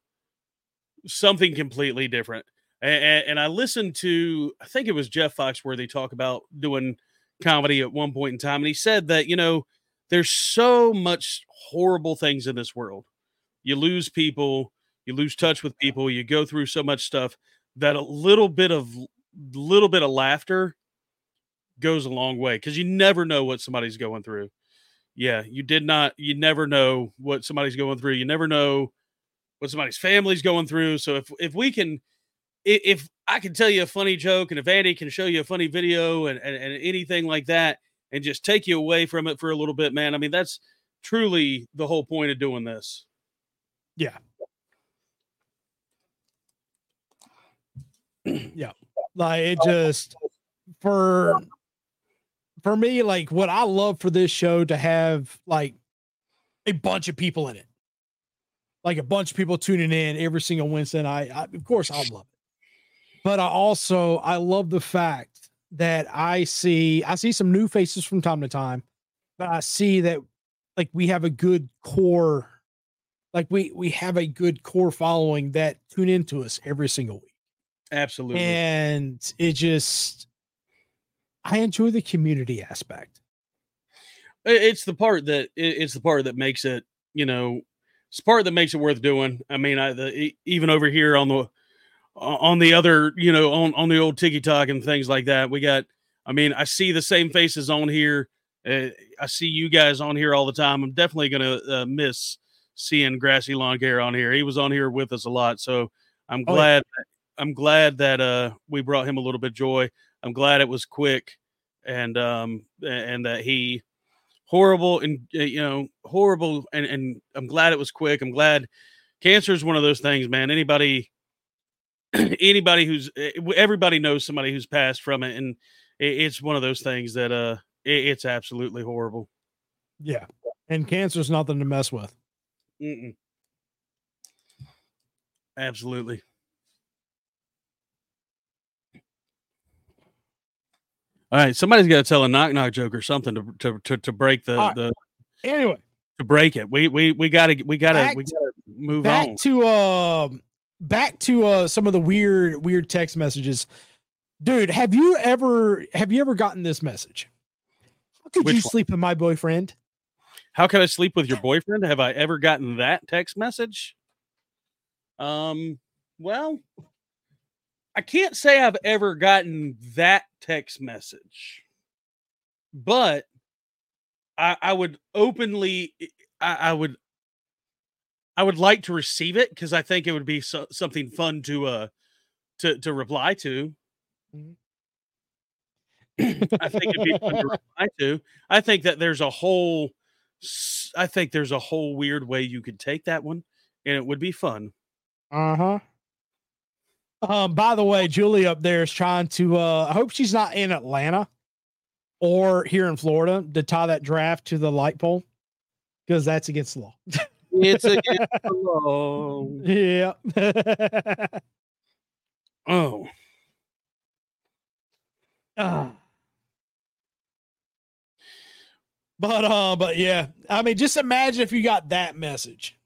something completely different. And, and I listened to I think it was Jeff Foxworthy talk about doing comedy at one point in time and he said that you know there's so much horrible things in this world. You lose people, you lose touch with people, you go through so much stuff that a little bit of little bit of laughter goes a long way because you never know what somebody's going through. Yeah, you did not, you never know what somebody's going through. You never know what somebody's family's going through. So if if we can if I can tell you a funny joke and if Andy can show you a funny video and, and, and anything like that and just take you away from it for a little bit, man, I mean, that's truly the whole point of doing this. Yeah. yeah. Like it just for for me, like what I love for this show to have like a bunch of people in it. Like a bunch of people tuning in every single Wednesday night. I, of course, I love it but I also I love the fact that I see I see some new faces from time to time, but I see that like we have a good core, like we we have a good core following that tune into us every single week. Absolutely, and it just I enjoy the community aspect. It's the part that it's the part that makes it you know it's part that makes it worth doing. I mean, I the, even over here on the on the other, you know, on on the old TikTok and things like that. We got. I mean, I see the same faces on here. Uh, I see you guys on here all the time. I'm definitely gonna uh, miss seeing Grassy Lawn Care on here. He was on here with us a lot, so I'm glad. Oh, yeah. I'm glad that uh, we brought him a little bit of joy. I'm glad it was quick, and um, and that he horrible and uh, you know horrible, and and I'm glad it was quick. I'm glad cancer is one of those things, man. Anybody anybody who's eh, everybody knows somebody who's passed from it, and it's one of those things that uh, it's absolutely horrible. Yeah, and cancer's nothing to mess with. Mm-mm. Absolutely. All right, somebody's got to tell a knock knock joke or something to to to, to break the right. the. Anyway, to break it, we we we gotta we gotta we gotta move back on. to um back to uh some of the weird weird text messages. Dude have you ever have you ever gotten this message? How could Which you one? sleep with my boyfriend? How could i sleep with your boyfriend? Have i ever gotten that text message? Um well i can't say i've ever gotten that text message but i i would openly I, I would I would like to receive it because I think it would be so, something fun to uh to to reply to. Mm-hmm. I think it'd be fun to reply to. I think that there's a whole I think there's a whole weird way you could take that one and it would be fun. Uh-huh. Um, by the way, Julie up there is trying to uh I hope she's not in Atlanta or here in Florida to tie that draft to the light pole because that's against the law. It's against the law. Yeah. oh. Ah. But uh, but yeah, I mean, just imagine if you got that message.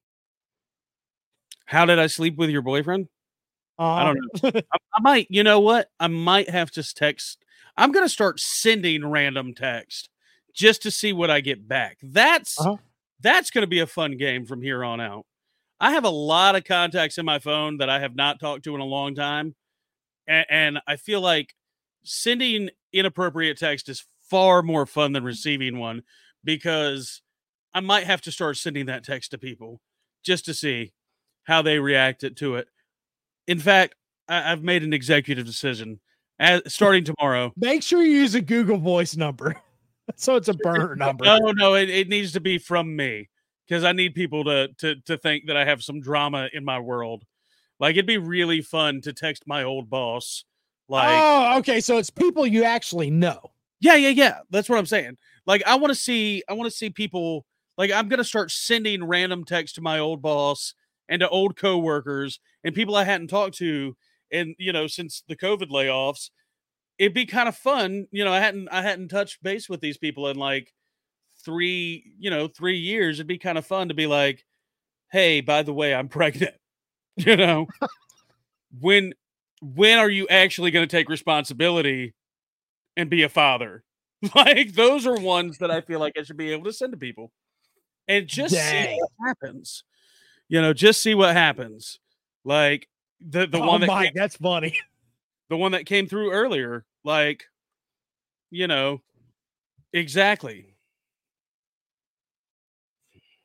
How did I sleep with your boyfriend? Uh, I don't know. I, I, might, you know what? I might have to text. I'm gonna start sending random text just to see what I get back. That's uh-huh that's going to be a fun game from here on out. I have a lot of contacts in my phone that I have not talked to in a long time. And, and, I feel like sending inappropriate text is far more fun than receiving one because I might have to start sending that text to people just to see how they react to it. In fact, I, have made an executive decision. As, starting tomorrow, make sure you use a Google Voice number. so it's a burner number. No, no, it, it needs to be from me because I need people to to to think that I have some drama in my world. Like it'd be really fun to text my old boss. Like, oh, okay, so it's people you actually know. Yeah, yeah, yeah. That's what I'm saying. Like, I want to see, I want to see people. Like, I'm gonna start sending random texts to my old boss and to old coworkers and people I hadn't talked to, and you know, since the COVID layoffs, it'd be kind of fun. You know, I hadn't I hadn't touched base with these people in like three, you know, three years. It'd be kind of fun to be like, hey, by the way, I'm pregnant. You know, when when are you actually going to take responsibility and be a father? Like those are ones that I feel like I should be able to send to people and just Dang. see what happens. You know, just see what happens. Like the the oh, one that that's funny. The one that came through earlier, like you know, exactly.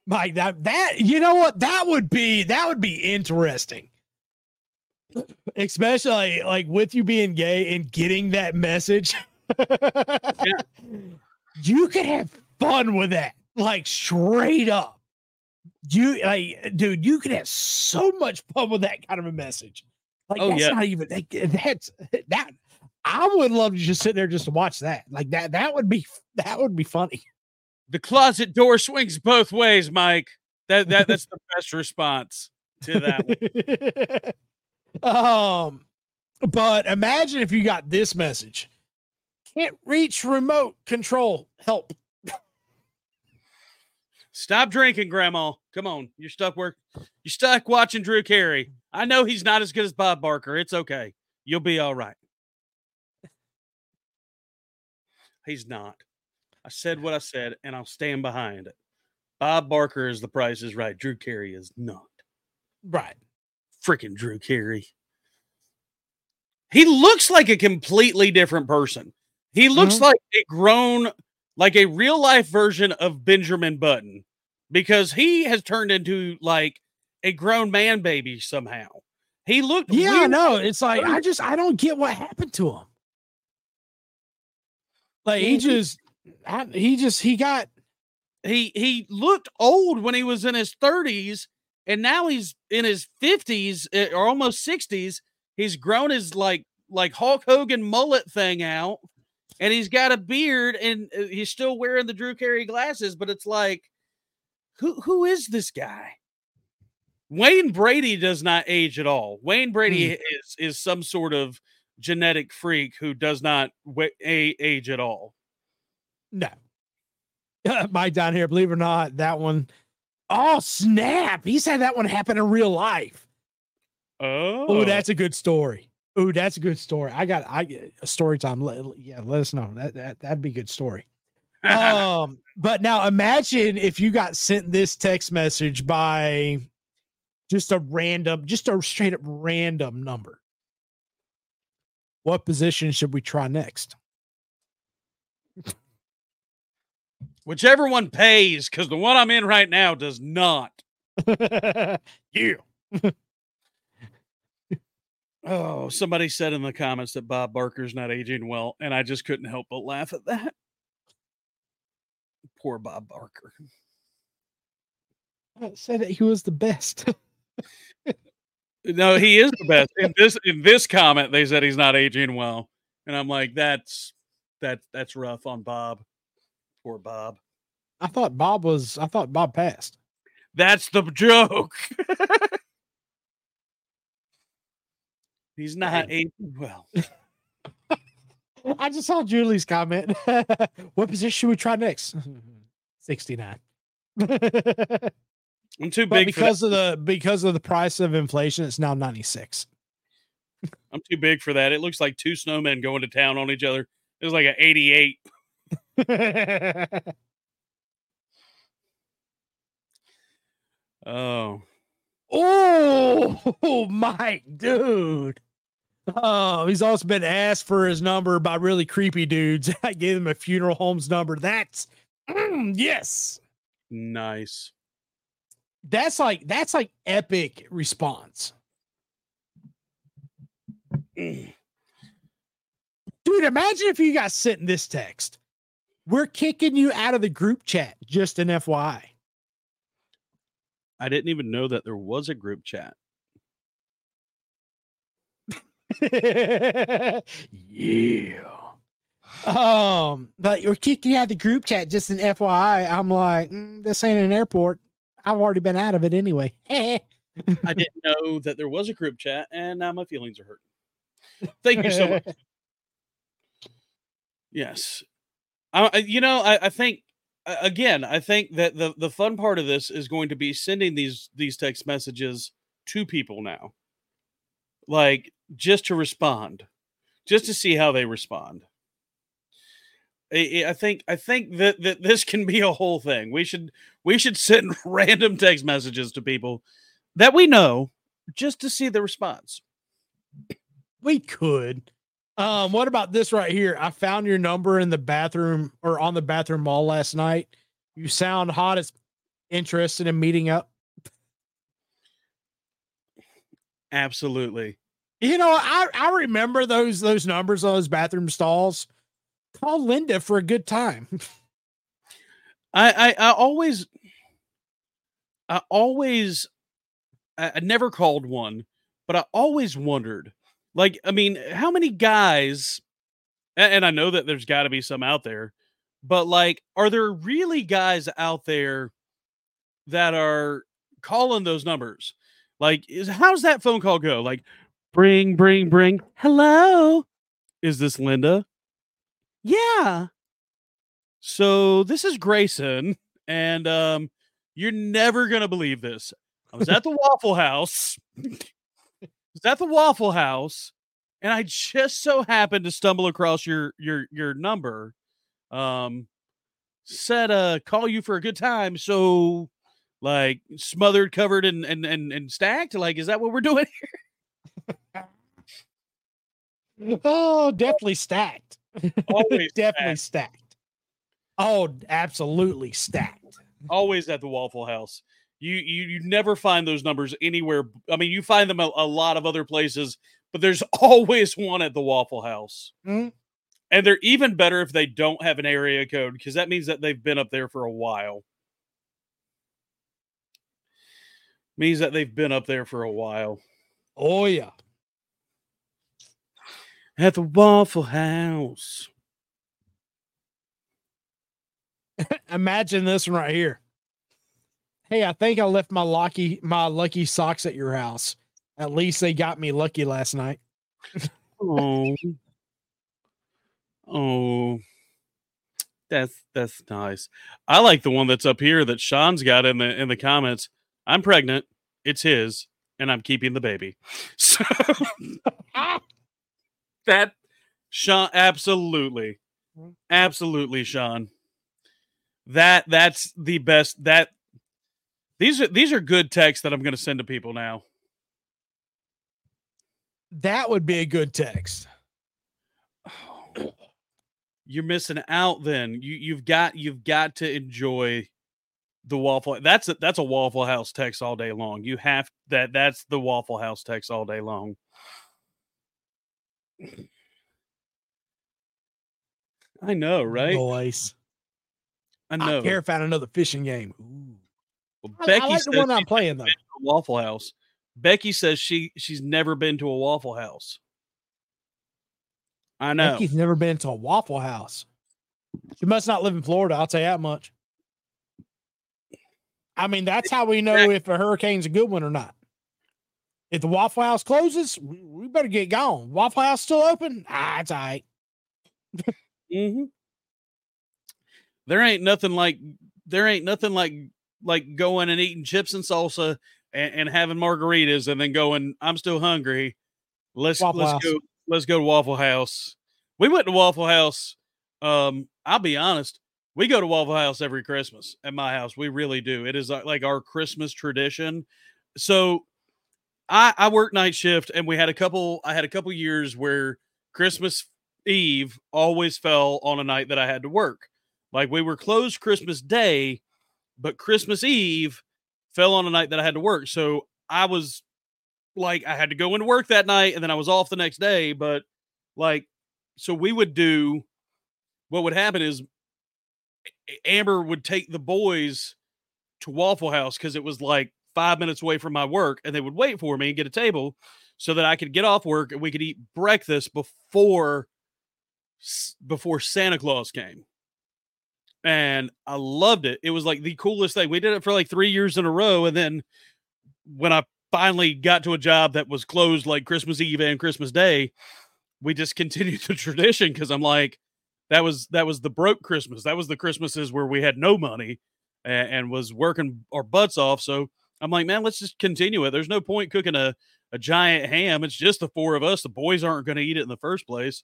Mike, that that you know what that would be that would be interesting. Especially like with you being gay and getting that message. You could have fun with that. Like straight up. You like dude, you could have so much fun with that kind of a message. Like Oh, that's yeah. not even like, that's that I would love to just sit there just to watch that. Like that that would be that would be funny. The closet door swings both ways, Mike. That that that's the best response to that. one. um, but imagine if you got this message: "Can't reach remote control. Help." Stop drinking, Grandma. Come on, you're stuck work. You're stuck watching Drew Carey. I know he's not as good as Bob Barker. It's okay. You'll be all right. He's not. I said what I said, and I'll stand behind it. Bob Barker is the price is right. Drew Carey is not. Right. Freaking Drew Carey. He looks like a completely different person. He looks Mhm. like a grown, like a real life version of Benjamin Button because he has turned into like a grown man baby somehow. He looked Yeah, I weird. know. It's like I just I don't get what happened to him. Like he just I, he just he got he he looked old when he was in his 30s and now he's in his 50s eh, or almost 60s he's grown his like like hulk hogan mullet thing out and he's got a beard and uh, he's still wearing the drew carey glasses but it's like who who is this guy wayne brady does not age at all wayne brady hmm. is is some sort of genetic freak who does not wa- a- age at all no. Mike down here, believe it or not, that one oh snap. He's had that one happen in real life. oh Oh, that's a good story. Oh, that's a good story. I got I a story time. Let, yeah, let us know. That that that'd be a good story. Um, but now imagine if you got sent this text message by just a random, just a straight up random number. What position should we try next? Whichever one pays, because the one I'm in right now does not. you. Oh, somebody said in the comments that Bob Barker's not aging well, and I just couldn't help but laugh at that. Poor Bob Barker. I Said that he was the best. No, he is the best. In this in this comment, they said he's not aging well, and I'm like, that's that that's rough on Bob. Poor Bob. I thought Bob was. I thought Bob passed. That's the joke. he's not aging well. I just saw Julie's comment. what position should we try next? 69. I'm too big for that. because of the because of the price of inflation, it's now 96. I'm too big for that. It looks like two snowmen going to town on each other. It was like an 88. Oh, oh, Mike, dude. Oh, he's also been asked for his number by really creepy dudes. I gave him a funeral home's number. That's mm, yes. nice. That's like that's like epic response. Mm. Dude, imagine if you got sent in this text. We're kicking you out of the group chat, just an FYI. I didn't even know that there was a group chat. yeah. Um, but you're kicking out the group chat, just an FYI. I'm like, mm, this ain't an airport. I've already been out of it anyway. I didn't know that there was a group chat, and now my feelings are hurt. Thank you so much. Yes, I, I- you know, I, I think again, I think that the the fun part of this is going to be sending these these text messages to people now, like just to respond, just to see how they respond. I, think I think that that this can be a whole thing. We should we should send random text messages to people that we know just to see the response. We could. Um, what about this right here? I found your number in the bathroom or on the bathroom wall last night. You sound hot as interested in meeting up. Absolutely. You know, I, I remember those those numbers on those bathroom stalls. Call Linda for a good time. I, I I always I always I, I never called one, but I always wondered like, I mean, how many guys, and, and I know that there's got to be some out there, but like, are there really guys out there that are calling those numbers? Like, is how's that phone call go? Like, bring, bring, bring. Hello, is this Linda? Yeah. So this is Graeson, and um, you're never gonna believe this. I was at the Waffle House was at the Waffle House, and I just so happened to stumble across your your your number. Um, said uh call you for a good time. So, like smothered, covered, and and and and stacked. Like, is that what we're doing here? oh, definitely stacked. Always definitely stacked. stacked. Oh, absolutely stacked. Always at the Waffle House. You, you you never find those numbers anywhere. I mean, you find them a, a lot of other places, but there's always one at the Waffle House. Mm-hmm. And they're even better if they don't have an area code because that means that they've been up there for a while. Means that they've been up there for a while. Oh yeah. At the Waffle House. Imagine this one right here. Hey, I think I left my lucky my lucky socks at your house. At least they got me lucky last night. oh. Oh. That's that's nice. I like the one that's up here that Sean's got in the in the comments. I'm pregnant. It's his, and I'm keeping the baby. So that Sean absolutely. Absolutely, Sean. That that's the best that these are these are good texts that I'm going to send to people now. That would be a good text. You're missing out then. You you've got you've got to enjoy the waffle. That's a, that's a Waffle House text all day long. You have that that's the Waffle House text all day long. I know, right? Boys. I know. I care found another fishing game. Ooh. Well, I, Becky I like the one I'm playing though. Waffle House. Becky says she she's never been to a Waffle House. I know. Becky's never been to a Waffle House. She must not live in Florida. I'll tell you that much. I mean, that's how we know if a hurricane's a good one or not. If the Waffle House closes, we better get gone. Waffle House still open? Ah, it's all right. mm-hmm. There ain't nothing like there ain't nothing like like going and eating chips and salsa and, and having margaritas and then going, I'm still hungry. Let's Waffle let's House. go let's go to Waffle House. We went to Waffle House. Um, I'll be honest, we go to Waffle House every Christmas at my house. We really do. It is uh, like our Christmas tradition. So I I work night shift and we had a couple I had a couple years where Christmas Eve always fell on a night that I had to work. Like we were closed Christmas Day, but Christmas Eve fell on a night that I had to work. So I was like, I had to go into work that night and then I was off the next day. But like, so we would do what would happen is Amber would take the boys to Waffle House because it was like five minutes away from my work and they would wait for me and get a table so that I could get off work and we could eat breakfast before before Santa Claus came and I loved it. It was like the coolest thing. We did it for like three years in a row, and then when I finally got to a job that was closed like Christmas Eve and Christmas Day, we just continued the tradition because I'm like, that was that was the broke Christmas. That was the Christmases where we had no money and, and was working our butts off. So I'm like, man, let's just continue it. There's no point cooking a a giant ham. It's just the four of us. The boys aren't going to eat it in the first place.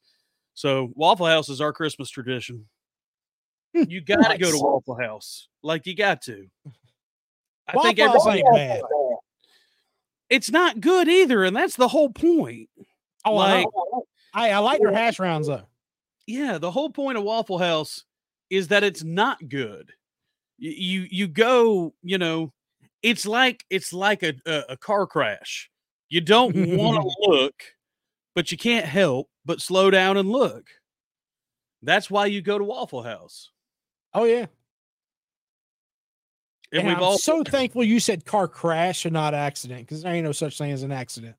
So Waffle House is our Christmas tradition. Hmm, you got to go to Waffle House. Like you got to. I Waffle think everybody, bad. it's not good either, and that's the whole point. Oh, I, like, know. I, I like their hash rounds though. Yeah, the whole point of Waffle House is that it's not good. You you go, you know, it's like it's like a a, a car crash. You don't want to look, but you can't help but slow down and look. That's why you go to Waffle House. Oh yeah. And, And, we've I'm all so thankful you said car crash and not accident because there ain't no such thing as an accident.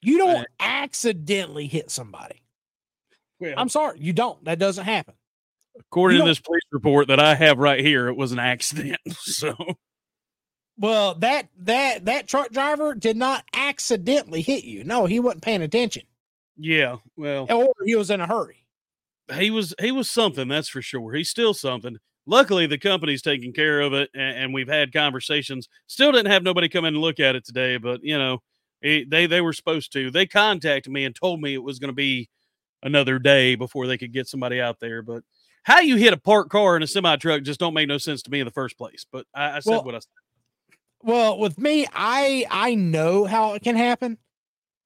You don't Right. accidentally hit somebody. Well, I'm sorry, you don't. That doesn't happen. according to this police report that I have right here, it was an accident. So Well, that that that truck driver did not accidentally hit you. No, he wasn't paying attention, yeah, well, or he was in a hurry. he was he was something that's for sure he's still something luckily the company's taking care of it and, and we've had conversations still didn't have nobody come in and look at it today but you know it, they they were supposed to they contacted me and told me it was going to be another day before they could get somebody out there but how you hit a parked car in a semi truck just don't make no sense to me in the first place but i, I said Well, what i said Well, with me, I I know how it can happen.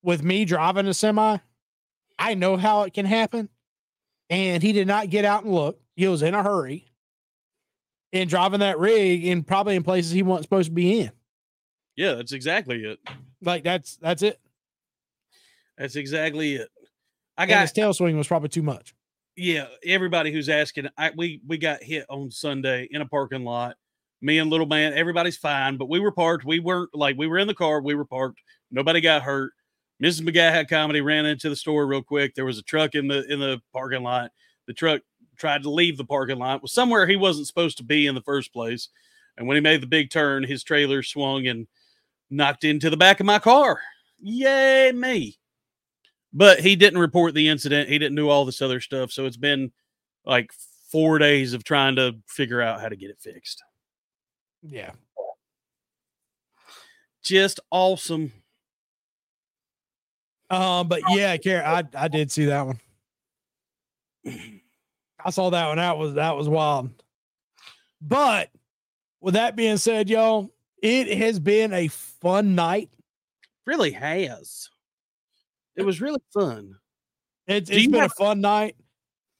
With me driving a semi, I know how it can happen. And he did not get out and look. He was in a hurry and driving that rig and probably in places he wasn't supposed to be in. yeah that's exactly it Like that's that's it. that's exactly it i And got his tail swing was probably too much. yeah, everybody who's asking, I we we got hit on Sunday in a parking lot. Me and little man, everybody's fine, but we were parked. We weren't like we were in the car. We were parked. Nobody got hurt. Mrs. McGaw had comedy ran into the store real quick. There was a truck in the in the parking lot. The truck tried to leave the parking lot. Was somewhere he wasn't supposed to be in the first place. And when he made the big turn, his trailer swung and knocked into the back of my car. Yay me! But he didn't report the incident. He didn't do all this other stuff. So it's been like four days of trying to figure out how to get it fixed. Yeah. Just awesome. Um, but yeah, Care, I I did see that one. I saw that one. That was that was wild. But with that being said, y'all, it has been a fun night. Really has. It was really fun. It's Do it's you been have- a fun night.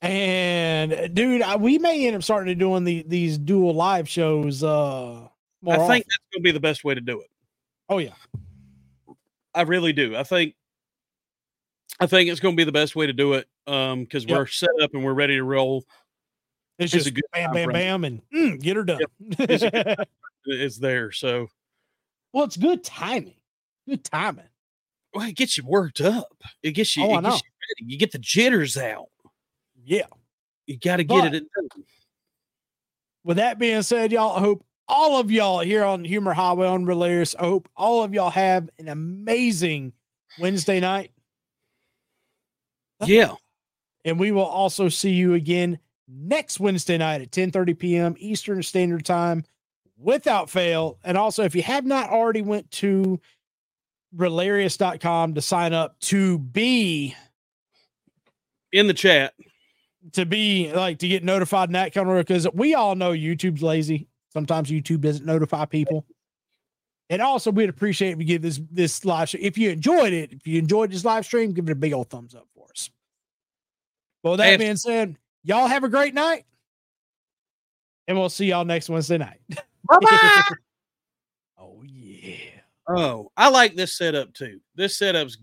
And uh, dude, I, we may end up starting to doing the these dual live shows. Uh, more I think often. that's going to be the best way to do it. Oh yeah, I really do. I think. I think it's going to be the best way to do it um because Yep. we're set up and we're ready to roll. it's, It's a just good bam, bam, bam, and mm, get her done. It's It's there, so well, it's good timing. Good timing. Well, it gets you worked up. It gets you. Oh, I it gets you ready. You get the jitters out. Yeah. You got to get it. with that being said, y'all, I hope all of y'all here on Humor Highway on REALarious, I hope all of y'all have an amazing Wednesday night. Yeah. And we will also see you again next Wednesday night at 10 30 p.m. Eastern Standard Time without fail. And also, if you have not already went to realarious.com to sign up to be In the chat. to be like to get notified in that kind of because we all know YouTube's lazy. Sometimes YouTube doesn't notify people. And also, we'd appreciate if you give this this live show. If you enjoyed it, if you enjoyed this live stream, give it a big old thumbs up for us. Well, that Abs- being said, y'all have a great night, and we'll see y'all next Wednesday night. Bye-bye. oh yeah. Oh, I like this setup too. This setup's